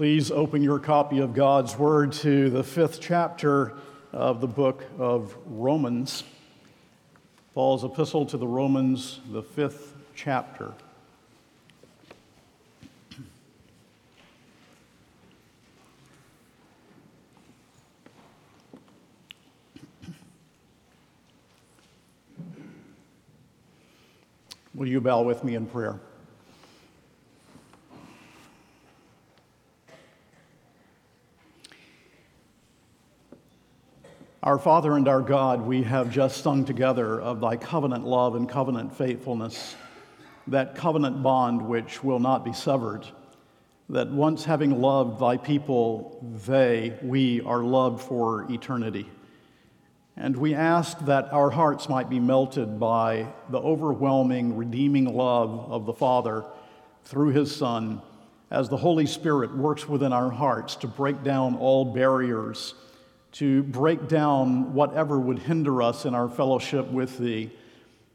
Please open your copy of God's Word to the fifth chapter of the book of Romans. Paul's epistle to the Romans, the fifth chapter. Will you bow with me in prayer? Our Father and our God, we have just sung together of thy covenant love and covenant faithfulness, that covenant bond which will not be severed, that once having loved thy people, they, we, are loved for eternity. And we ask that our hearts might be melted by the overwhelming, redeeming love of the Father through his Son, as the Holy Spirit works within our hearts to break down all barriers to break down whatever would hinder us in our fellowship with Thee,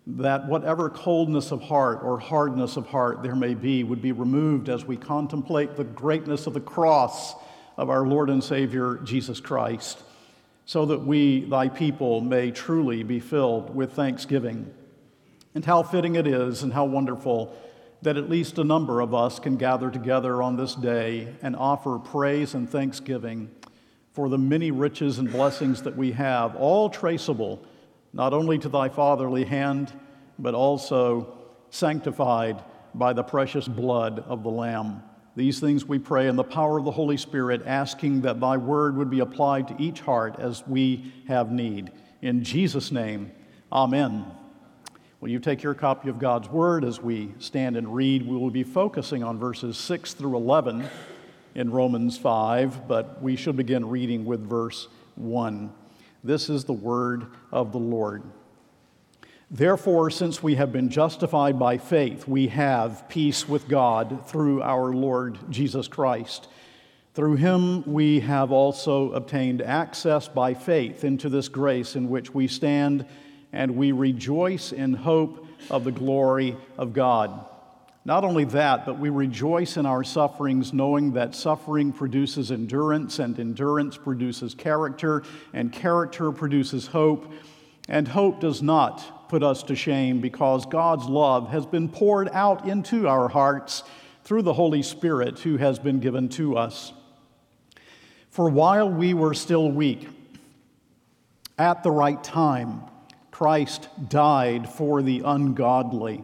that whatever coldness of heart or hardness of heart there may be would be removed as we contemplate the greatness of the cross of our Lord and Savior Jesus Christ, so that we, Thy people, may truly be filled with thanksgiving. And how fitting it is and how wonderful that at least a number of us can gather together on this day and offer praise and thanksgiving for the many riches and blessings that we have, all traceable not only to thy fatherly hand, but also sanctified by the precious blood of the Lamb. These things we pray in the power of the Holy Spirit, asking that thy word would be applied to each heart as we have need. In Jesus' name, amen. Will you take your copy of God's word as we stand and read? We will be focusing on verses 6 through 11 in Romans 5, but we should begin reading with verse 1. This is the word of the Lord. Therefore, since we have been justified by faith, we have peace with God through our Lord Jesus Christ. Through him we have also obtained access by faith into this grace in which we stand, and we rejoice in hope of the glory of God. Not only that, but we rejoice in our sufferings, knowing that suffering produces endurance, and endurance produces character, and character produces hope. And hope does not put us to shame because God's love has been poured out into our hearts through the Holy Spirit who has been given to us. For while we were still weak, at the right time, Christ died for the ungodly.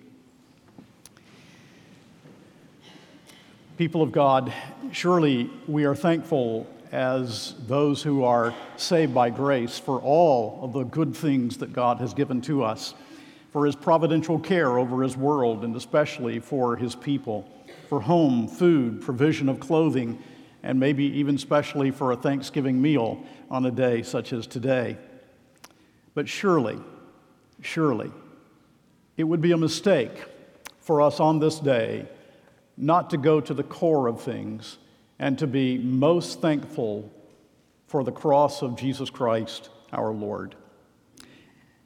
People of God, surely we are thankful as those who are saved by grace for all of the good things that God has given to us, for his providential care over his world, and especially for his people, for home, food, provision of clothing, and maybe even specially for a Thanksgiving meal on a day such as today. But surely, surely, it would be a mistake for us on this day not to go to the core of things and to be most thankful for the cross of Jesus Christ our Lord.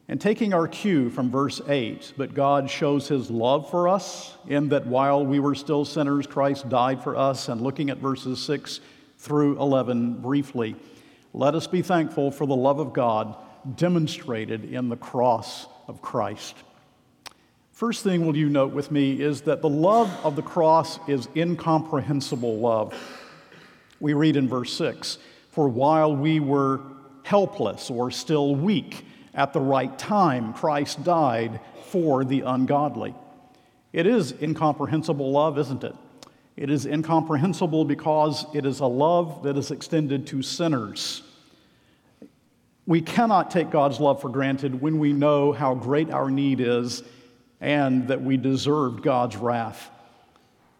And taking our cue from verse 8, but God shows his love for us in that while we were still sinners, Christ died for us, and looking at verses 6 through 11 briefly, let us be thankful for the love of God demonstrated in the cross of Christ. First thing will you note with me is that the love of the cross is incomprehensible love. We read in verse 6 For while we were helpless or still weak, At the right time, Christ died for the ungodly. It is incomprehensible love, isn't it? It is incomprehensible because it is a love that is extended to sinners. We cannot take God's love for granted when we know how great our need is and that we deserved God's wrath.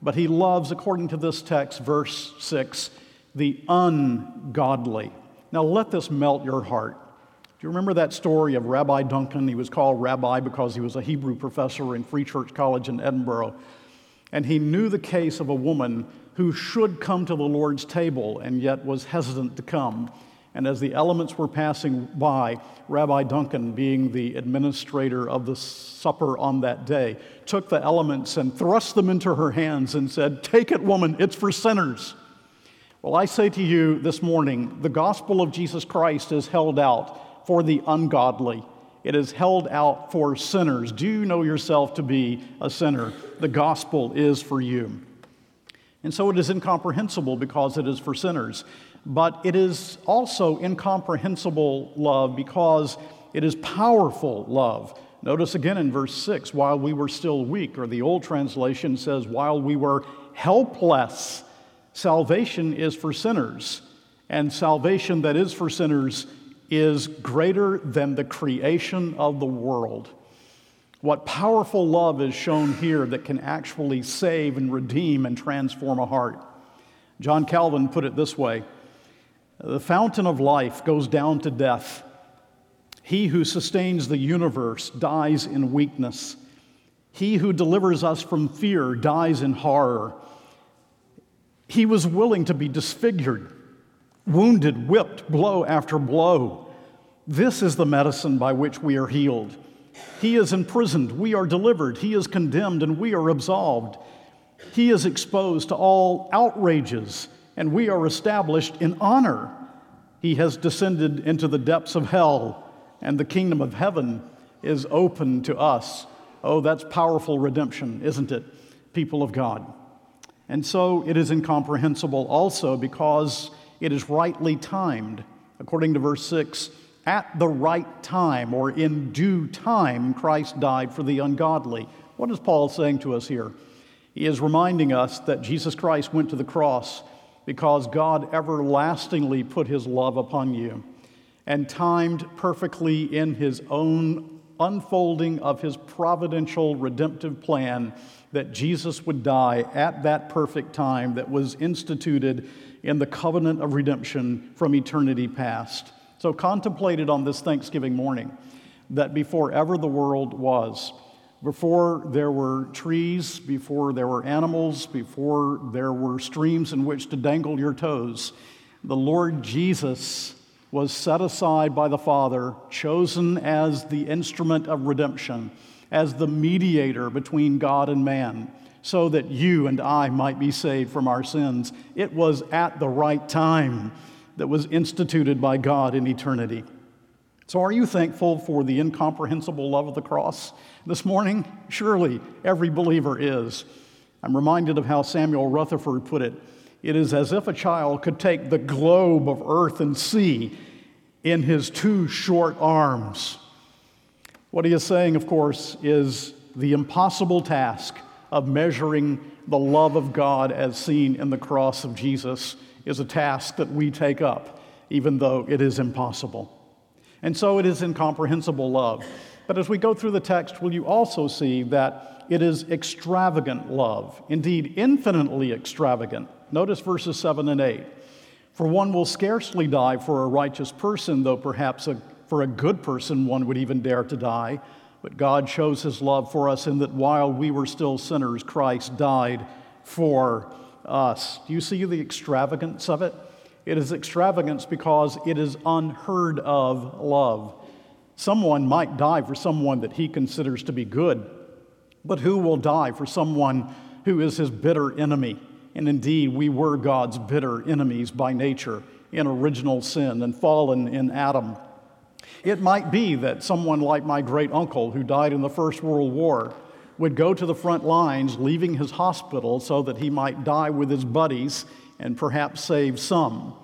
But He loves, according to this text, verse 6, the ungodly. Now let this melt your heart. Do you remember that story of Rabbi Duncan? He was called Rabbi because he was a Hebrew professor in Free Church College in Edinburgh. And he knew the case of a woman who should come to the Lord's table and yet was hesitant to come. And as the elements were passing by, Rabbi Duncan, being the administrator of the supper on that day, took the elements and thrust them into her hands and said, Take it, woman, it's for sinners. Well, I say to you this morning, the gospel of Jesus Christ is held out for the ungodly. It is held out for sinners. Do you know yourself to be a sinner? The gospel is for you. And so it is incomprehensible because it is for sinners. But it is also incomprehensible love because it is powerful love. Notice again in verse 6 while we were still weak, or the old translation says, while we were helpless. Salvation is for sinners, and salvation that is for sinners is greater than the creation of the world. What powerful love is shown here that can actually save and redeem and transform a heart. John Calvin put it this way The fountain of life goes down to death. He who sustains the universe dies in weakness. He who delivers us from fear dies in horror. He was willing to be disfigured wounded, whipped, blow after blow. This is the medicine by which we are healed. He is imprisoned, we are delivered. He is condemned, and we are absolved. He is exposed to all outrages, and we are established in honor. He has descended into the depths of hell, and the kingdom of heaven is open to us. Oh, that's powerful redemption, isn't it, people of God? And so it is incomprehensible also because it is rightly timed. According to verse 6, at the right time or in due time, Christ died for the ungodly. What is Paul saying to us here? He is reminding us that Jesus Christ went to the cross because God everlastingly put his love upon you and timed perfectly in his own unfolding of his providential redemptive plan that Jesus would die at that perfect time that was instituted in the covenant of redemption from eternity past. So, contemplated on this Thanksgiving morning that before ever the world was, before there were trees, before there were animals, before there were streams in which to dangle your toes, the Lord Jesus was set aside by the Father, chosen as the instrument of redemption, as the mediator between God and man so that you and I might be saved from our sins. It was at the right time that was instituted by God in eternity. So, are you thankful for the incomprehensible love of the cross this morning? Surely every believer is. I'm reminded of how Samuel Rutherford put it it is as if a child could take the globe of earth and sea in his two short arms. What he is saying, of course, is the impossible task of measuring the love of God as seen in the cross of Jesus is a task that we take up, even though it is impossible. And so it is incomprehensible love. But as we go through the text, will you also see that it is extravagant love, indeed, infinitely extravagant? Notice verses 7 and 8. For one will scarcely die for a righteous person, though perhaps a, for a good person one would even dare to die. But God shows his love for us in that while we were still sinners, Christ died for us. Do you see the extravagance of it? It is extravagance because it is unheard of love. Someone might die for someone that he considers to be good, but who will die for someone who is his bitter enemy? And indeed, we were God's bitter enemies by nature in original sin and fallen in Adam. It might be that someone like my great uncle, who died in the First World War, would go to the front lines, leaving his hospital so that he might die with his buddies and perhaps save some.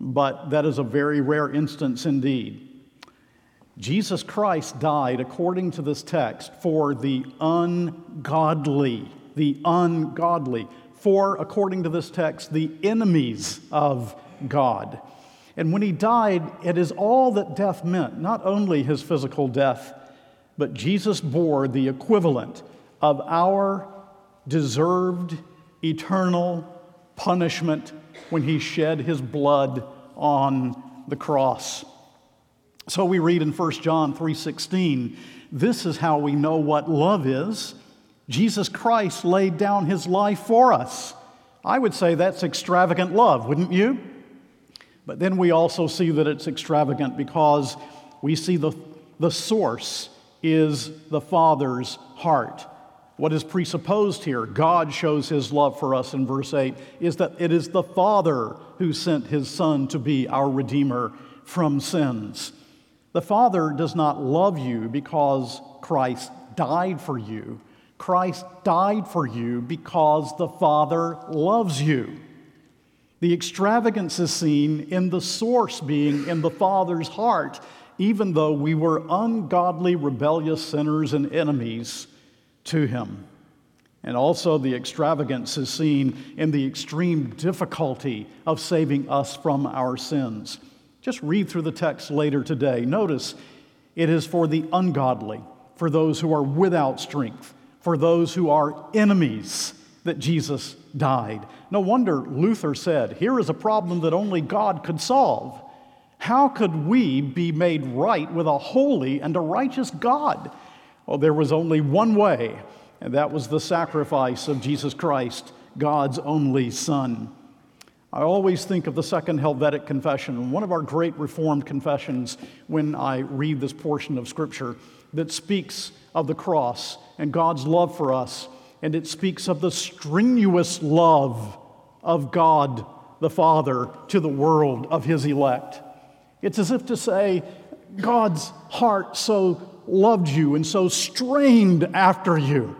But that is a very rare instance indeed. Jesus Christ died, according to this text, for the ungodly. The ungodly. For, according to this text, the enemies of God. And when he died, it is all that death meant, not only his physical death, but Jesus bore the equivalent of our deserved eternal punishment when he shed his blood on the cross. So we read in 1 John 3:16, this is how we know what love is. Jesus Christ laid down his life for us. I would say that's extravagant love, wouldn't you? But then we also see that it's extravagant because we see the, the source is the Father's heart. What is presupposed here, God shows his love for us in verse 8, is that it is the Father who sent his Son to be our Redeemer from sins. The Father does not love you because Christ died for you. Christ died for you because the Father loves you. The extravagance is seen in the source being in the Father's heart, even though we were ungodly, rebellious sinners and enemies to Him. And also, the extravagance is seen in the extreme difficulty of saving us from our sins. Just read through the text later today. Notice it is for the ungodly, for those who are without strength, for those who are enemies that Jesus died. No wonder Luther said, Here is a problem that only God could solve. How could we be made right with a holy and a righteous God? Well, there was only one way, and that was the sacrifice of Jesus Christ, God's only Son. I always think of the Second Helvetic Confession, one of our great Reformed confessions, when I read this portion of Scripture that speaks of the cross and God's love for us, and it speaks of the strenuous love of God the Father to the world of His elect. It's as if to say, God's heart so loved you and so strained after you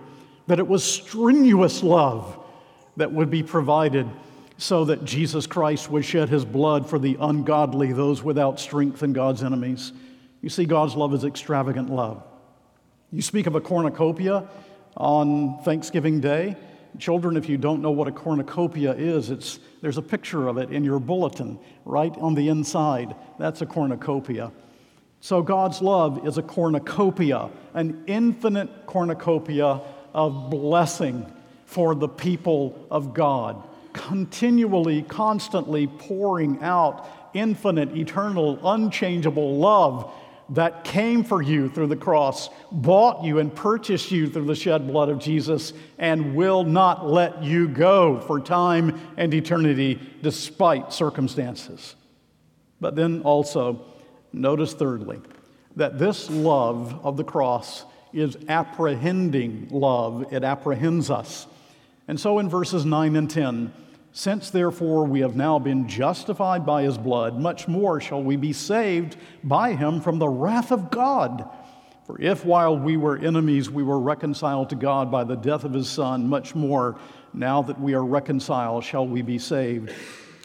that it was strenuous love that would be provided so that Jesus Christ would shed his blood for the ungodly, those without strength, and God's enemies. You see, God's love is extravagant love. You speak of a cornucopia on Thanksgiving Day. Children, if you don't know what a cornucopia is, it's, there's a picture of it in your bulletin right on the inside. That's a cornucopia. So, God's love is a cornucopia, an infinite cornucopia of blessing for the people of God continually, constantly pouring out infinite, eternal, unchangeable love that came for you through the cross, bought you and purchased you through the shed blood of Jesus, and will not let you go for time and eternity despite circumstances. But then also, notice thirdly, that this love of the cross is apprehending love, it apprehends us. And so in verses 9 and 10, since therefore we have now been justified by his blood, much more shall we be saved by him from the wrath of God. For if while we were enemies we were reconciled to God by the death of his Son, much more, now that we are reconciled, shall we be saved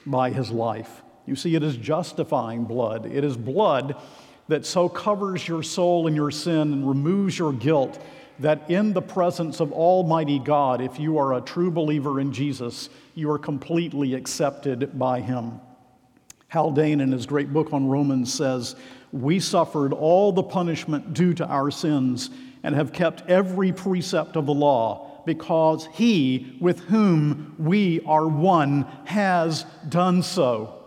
by his life. You see, it is justifying blood. It is blood that so covers your soul and your sin and removes your guilt that in the presence of Almighty God, if you are a true believer in Jesus, you are completely accepted by Him. Haldane, in his great book on Romans, says, We suffered all the punishment due to our sins and have kept every precept of the law because He with whom we are one has done so.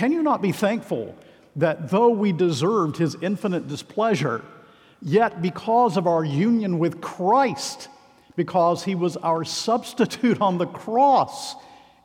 Can you not be thankful that though we deserved His infinite displeasure, Yet, because of our union with Christ, because he was our substitute on the cross,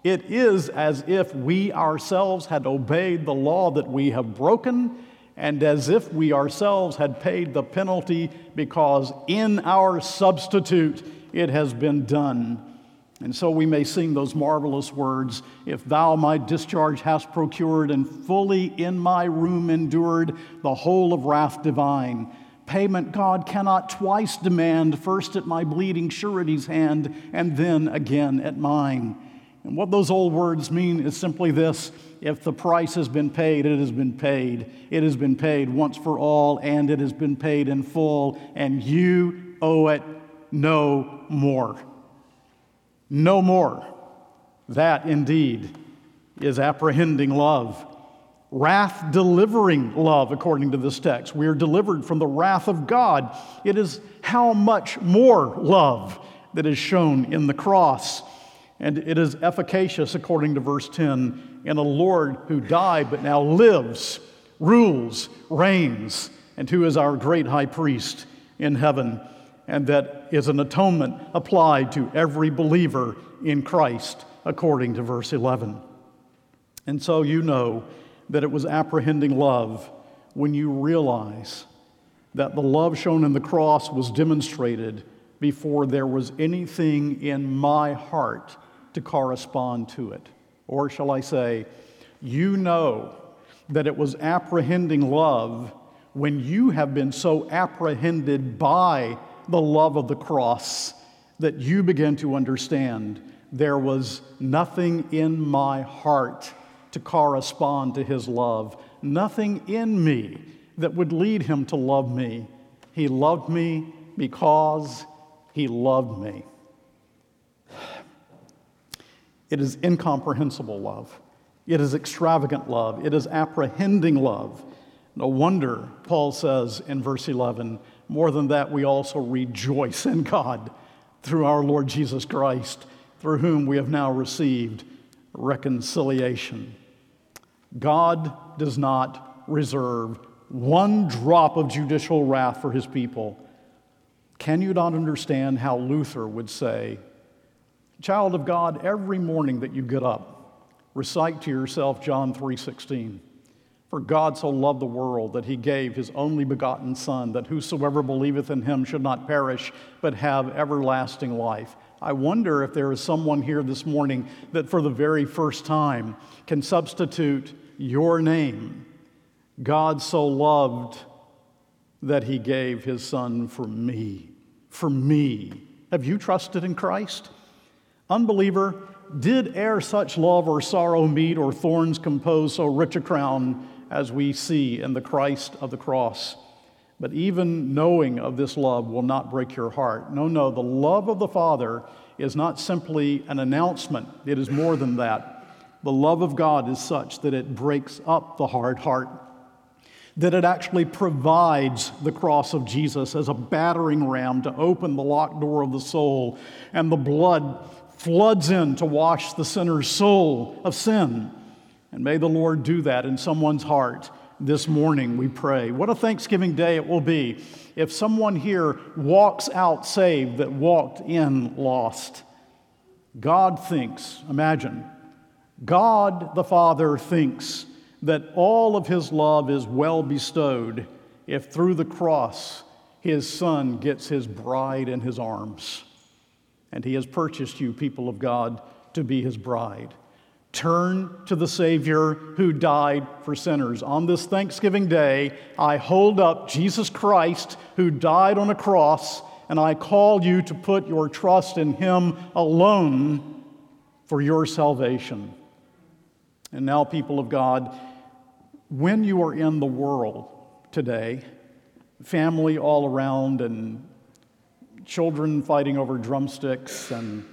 it is as if we ourselves had obeyed the law that we have broken, and as if we ourselves had paid the penalty because in our substitute it has been done. And so we may sing those marvelous words If thou my discharge hast procured, and fully in my room endured the whole of wrath divine. Payment God cannot twice demand, first at my bleeding surety's hand, and then again at mine. And what those old words mean is simply this if the price has been paid, it has been paid. It has been paid once for all, and it has been paid in full, and you owe it no more. No more. That indeed is apprehending love. Wrath delivering love, according to this text. We are delivered from the wrath of God. It is how much more love that is shown in the cross. And it is efficacious, according to verse 10, in a Lord who died but now lives, rules, reigns, and who is our great high priest in heaven, and that is an atonement applied to every believer in Christ, according to verse 11. And so you know that it was apprehending love when you realize that the love shown in the cross was demonstrated before there was anything in my heart to correspond to it. Or shall I say, you know that it was apprehending love when you have been so apprehended by the love of the cross that you begin to understand there was nothing in my heart to correspond to his love, nothing in me that would lead him to love me. He loved me because he loved me. It is incomprehensible love. It is extravagant love. It is apprehending love. No wonder, Paul says in verse 11, more than that, we also rejoice in God through our Lord Jesus Christ, through whom we have now received reconciliation. God does not reserve one drop of judicial wrath for his people. Can you not understand how Luther would say, Child of God, every morning that you get up, recite to yourself John 3:16. For God so loved the world that he gave his only begotten Son, that whosoever believeth in him should not perish, but have everlasting life. I wonder if there is someone here this morning that for the very first time can substitute your name. God so loved that he gave his Son for me. For me. Have you trusted in Christ? Unbeliever, did e'er such love or sorrow meet or thorns compose so rich a crown as we see in the Christ of the cross? But even knowing of this love will not break your heart. No, no, the love of the Father is not simply an announcement, it is more than that. The love of God is such that it breaks up the hard heart, that it actually provides the cross of Jesus as a battering ram to open the locked door of the soul, and the blood floods in to wash the sinner's soul of sin. And may the Lord do that in someone's heart this morning, we pray. What a Thanksgiving day it will be if someone here walks out saved that walked in lost. God thinks, imagine, God the Father thinks that all of his love is well bestowed if through the cross his son gets his bride in his arms and he has purchased you, people of God, to be his bride. Turn to the Savior who died for sinners. On this Thanksgiving Day, I hold up Jesus Christ who died on a cross, and I call you to put your trust in him alone for your salvation. And now, people of God, when you are in the world today, family all around and children fighting over drumsticks and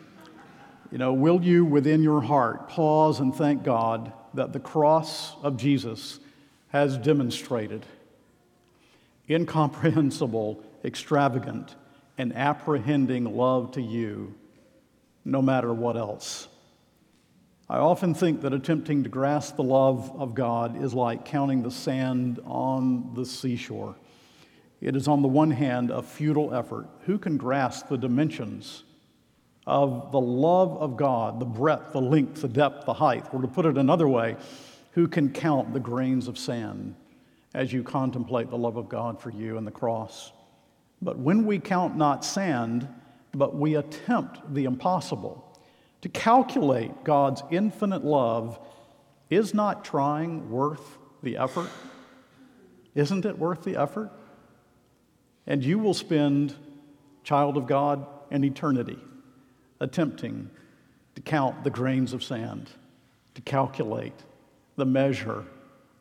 you know will you within your heart pause and thank god that the cross of jesus has demonstrated incomprehensible extravagant and apprehending love to you no matter what else i often think that attempting to grasp the love of god is like counting the sand on the seashore it is, on the one hand, a futile effort. Who can grasp the dimensions of the love of God, the breadth, the length, the depth, the height? Or to put it another way, who can count the grains of sand as you contemplate the love of God for you and the cross? But when we count not sand, but we attempt the impossible, to calculate God's infinite love is not trying worth the effort? Isn't it worth the effort? And you will spend, child of God, an eternity attempting to count the grains of sand, to calculate the measure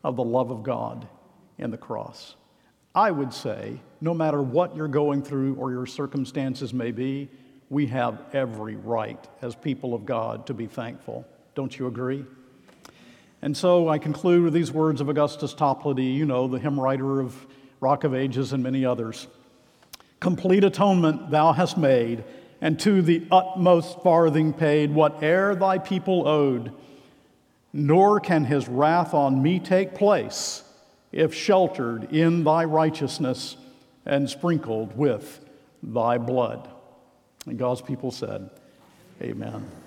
of the love of God in the cross. I would say, no matter what you're going through or your circumstances may be, we have every right as people of God to be thankful. Don't you agree? And so I conclude with these words of Augustus Toplady, you know, the hymn writer of Rock of Ages and many others. Complete atonement thou hast made, and to the utmost farthing paid whate'er thy people owed. Nor can his wrath on me take place if sheltered in thy righteousness and sprinkled with thy blood. And God's people said, Amen.